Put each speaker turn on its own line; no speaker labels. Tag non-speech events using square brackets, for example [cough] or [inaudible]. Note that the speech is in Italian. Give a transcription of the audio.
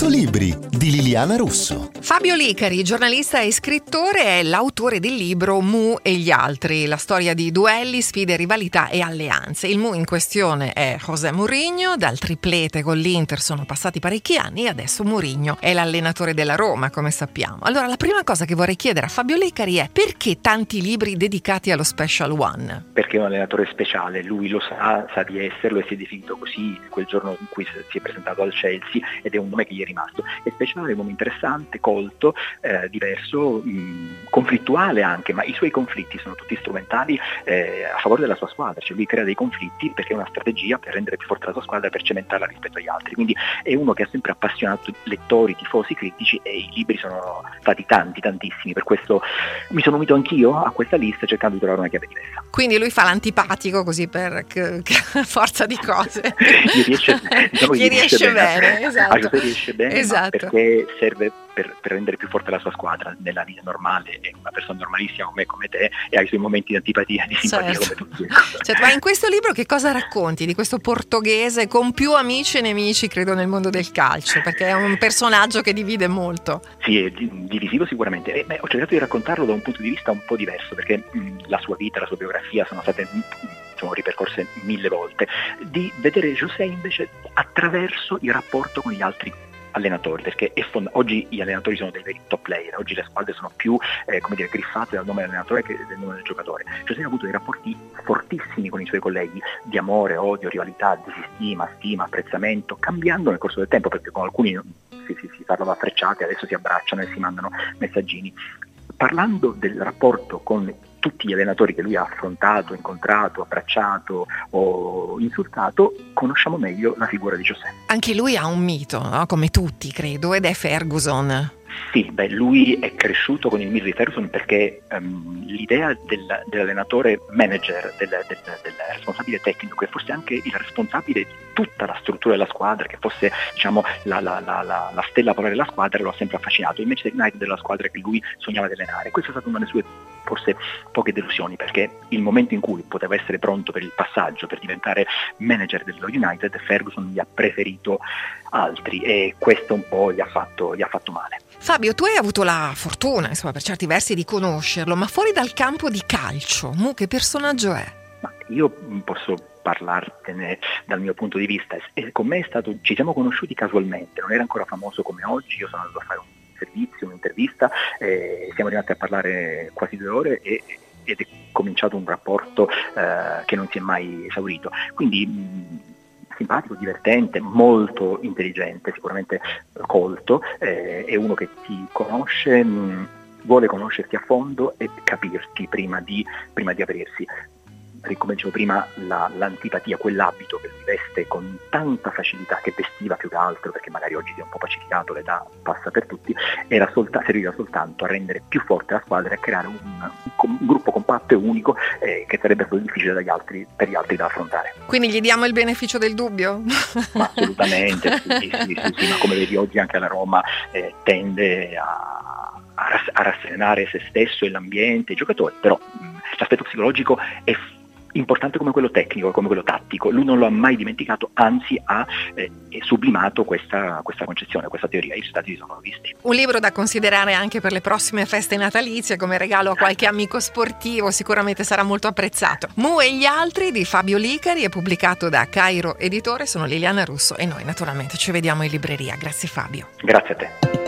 100 libri di Liliana Russo.
Fabio Licari, giornalista e scrittore, è l'autore del libro Mu e gli altri, la storia di duelli, sfide, rivalità e alleanze. Il Mu in questione è José Mourinho, dal triplete con l'Inter sono passati parecchi anni e adesso Mourinho è l'allenatore della Roma, come sappiamo. Allora, la prima cosa che vorrei chiedere a Fabio Licari è perché tanti libri dedicati allo Special One?
Perché è un allenatore speciale, lui lo sa, sa di esserlo e si è definito così quel giorno in cui si è presentato al Chelsea ed è un nome che gli è rimasto. È speciale, è un uomo interessante, colto, eh, diverso, mh, conflittuale anche, ma i suoi conflitti sono tutti strumentali eh, a favore della sua squadra, cioè lui crea dei conflitti perché è una strategia per rendere più forte la sua squadra per cementarla rispetto agli altri. Quindi è uno che ha sempre appassionato lettori, tifosi, critici e i libri sono stati tanti, tantissimi, per questo mi sono unito anch'io a questa lista cercando di trovare una chiave diversa.
Quindi lui fa l'antipatico così per [laughs] c- c- forza di cose.
gli riesce, diciamo,
gli riesce bene, bene esatto.
A Giuseppe riesce bene
esatto.
perché serve per, per, rendere più forte la sua squadra nella vita normale, è una persona normalissima come, come te e ha i suoi momenti di antipatia di simpatia
certo.
come tutti. [laughs]
Certo, ma in questo libro che cosa racconti di questo portoghese con più amici e nemici, credo, nel mondo del calcio? Perché è un personaggio che divide molto.
Sì, è divisivo sicuramente. E, beh, ho cercato di raccontarlo da un punto di vista un po' diverso, perché mh, la sua vita, la sua biografia sono state diciamo, ripercorse mille volte, di vedere José invece attraverso il rapporto con gli altri allenatori, perché fond- oggi gli allenatori sono dei veri top player, oggi le squadre sono più eh, dire, griffate dal nome dell'allenatore che del nome del giocatore. Giuseppe ha avuto dei rapporti fortissimi con i suoi colleghi, di amore, odio, rivalità, disistima, stima, apprezzamento, cambiando nel corso del tempo, perché con alcuni si, si, si parlava a frecciate, adesso si abbracciano e si mandano messaggini. Parlando del rapporto con tutti gli allenatori che lui ha affrontato, incontrato, abbracciato o insultato, conosciamo meglio la figura di Giuseppe.
Anche lui ha un mito, no? come tutti credo, ed è Ferguson.
Sì, beh, lui è cresciuto con il mito di Ferguson perché um, l'idea del, dell'allenatore manager, del, del, del, responsabile tecnico, che fosse anche il responsabile di tutta la struttura della squadra, che fosse diciamo, la, la, la, la, stella polare della squadra, lo ha sempre affascinato. Il Manchester United della squadra che lui sognava di allenare. Questa è stata una delle sue forse poche delusioni perché il momento in cui poteva essere pronto per il passaggio, per diventare manager dello United, Ferguson gli ha preferito altri e questo un po' gli ha fatto, gli ha fatto male.
Fabio, tu hai avuto la fortuna, insomma, per certi versi di conoscerlo, ma fuori dal campo di calcio, Mu che personaggio è?
Ma io posso parlartene dal mio punto di vista. E con me è stato, ci siamo conosciuti casualmente, non era ancora famoso come oggi, io sono andato a fare un servizio, un'intervista, eh, siamo arrivati a parlare quasi due ore e, ed è cominciato un rapporto eh, che non si è mai esaurito. Quindi mh, simpatico, divertente, molto intelligente, sicuramente colto, eh, è uno che ti conosce, mh, vuole conoscerti a fondo e capirti prima di, prima di aprirsi come dicevo prima, la, l'antipatia, quell'abito che lui veste con tanta facilità, che vestiva più che altro, perché magari oggi si è un po' pacificato, l'età passa per tutti, era solta, serviva soltanto a rendere più forte la squadra e a creare un, un, un gruppo compatto e unico eh, che sarebbe stato difficile altri, per gli altri da affrontare.
Quindi gli diamo il beneficio del dubbio?
Ma assolutamente, [laughs] sì, sì, sì, sì, ma come vedi oggi anche la Roma eh, tende a, a rasserenare se stesso e l'ambiente, i giocatori, però mh, l'aspetto psicologico è importante come quello tecnico, come quello tattico. Lui non lo ha mai dimenticato, anzi ha eh, sublimato questa, questa, concezione, questa teoria. I risultati si sono visti.
Un libro da considerare anche per le prossime feste natalizie come regalo a qualche amico sportivo, sicuramente sarà molto apprezzato. Mu e gli altri di Fabio Licari è pubblicato da Cairo Editore, sono Liliana Russo e noi naturalmente ci vediamo in libreria. Grazie Fabio.
Grazie a te.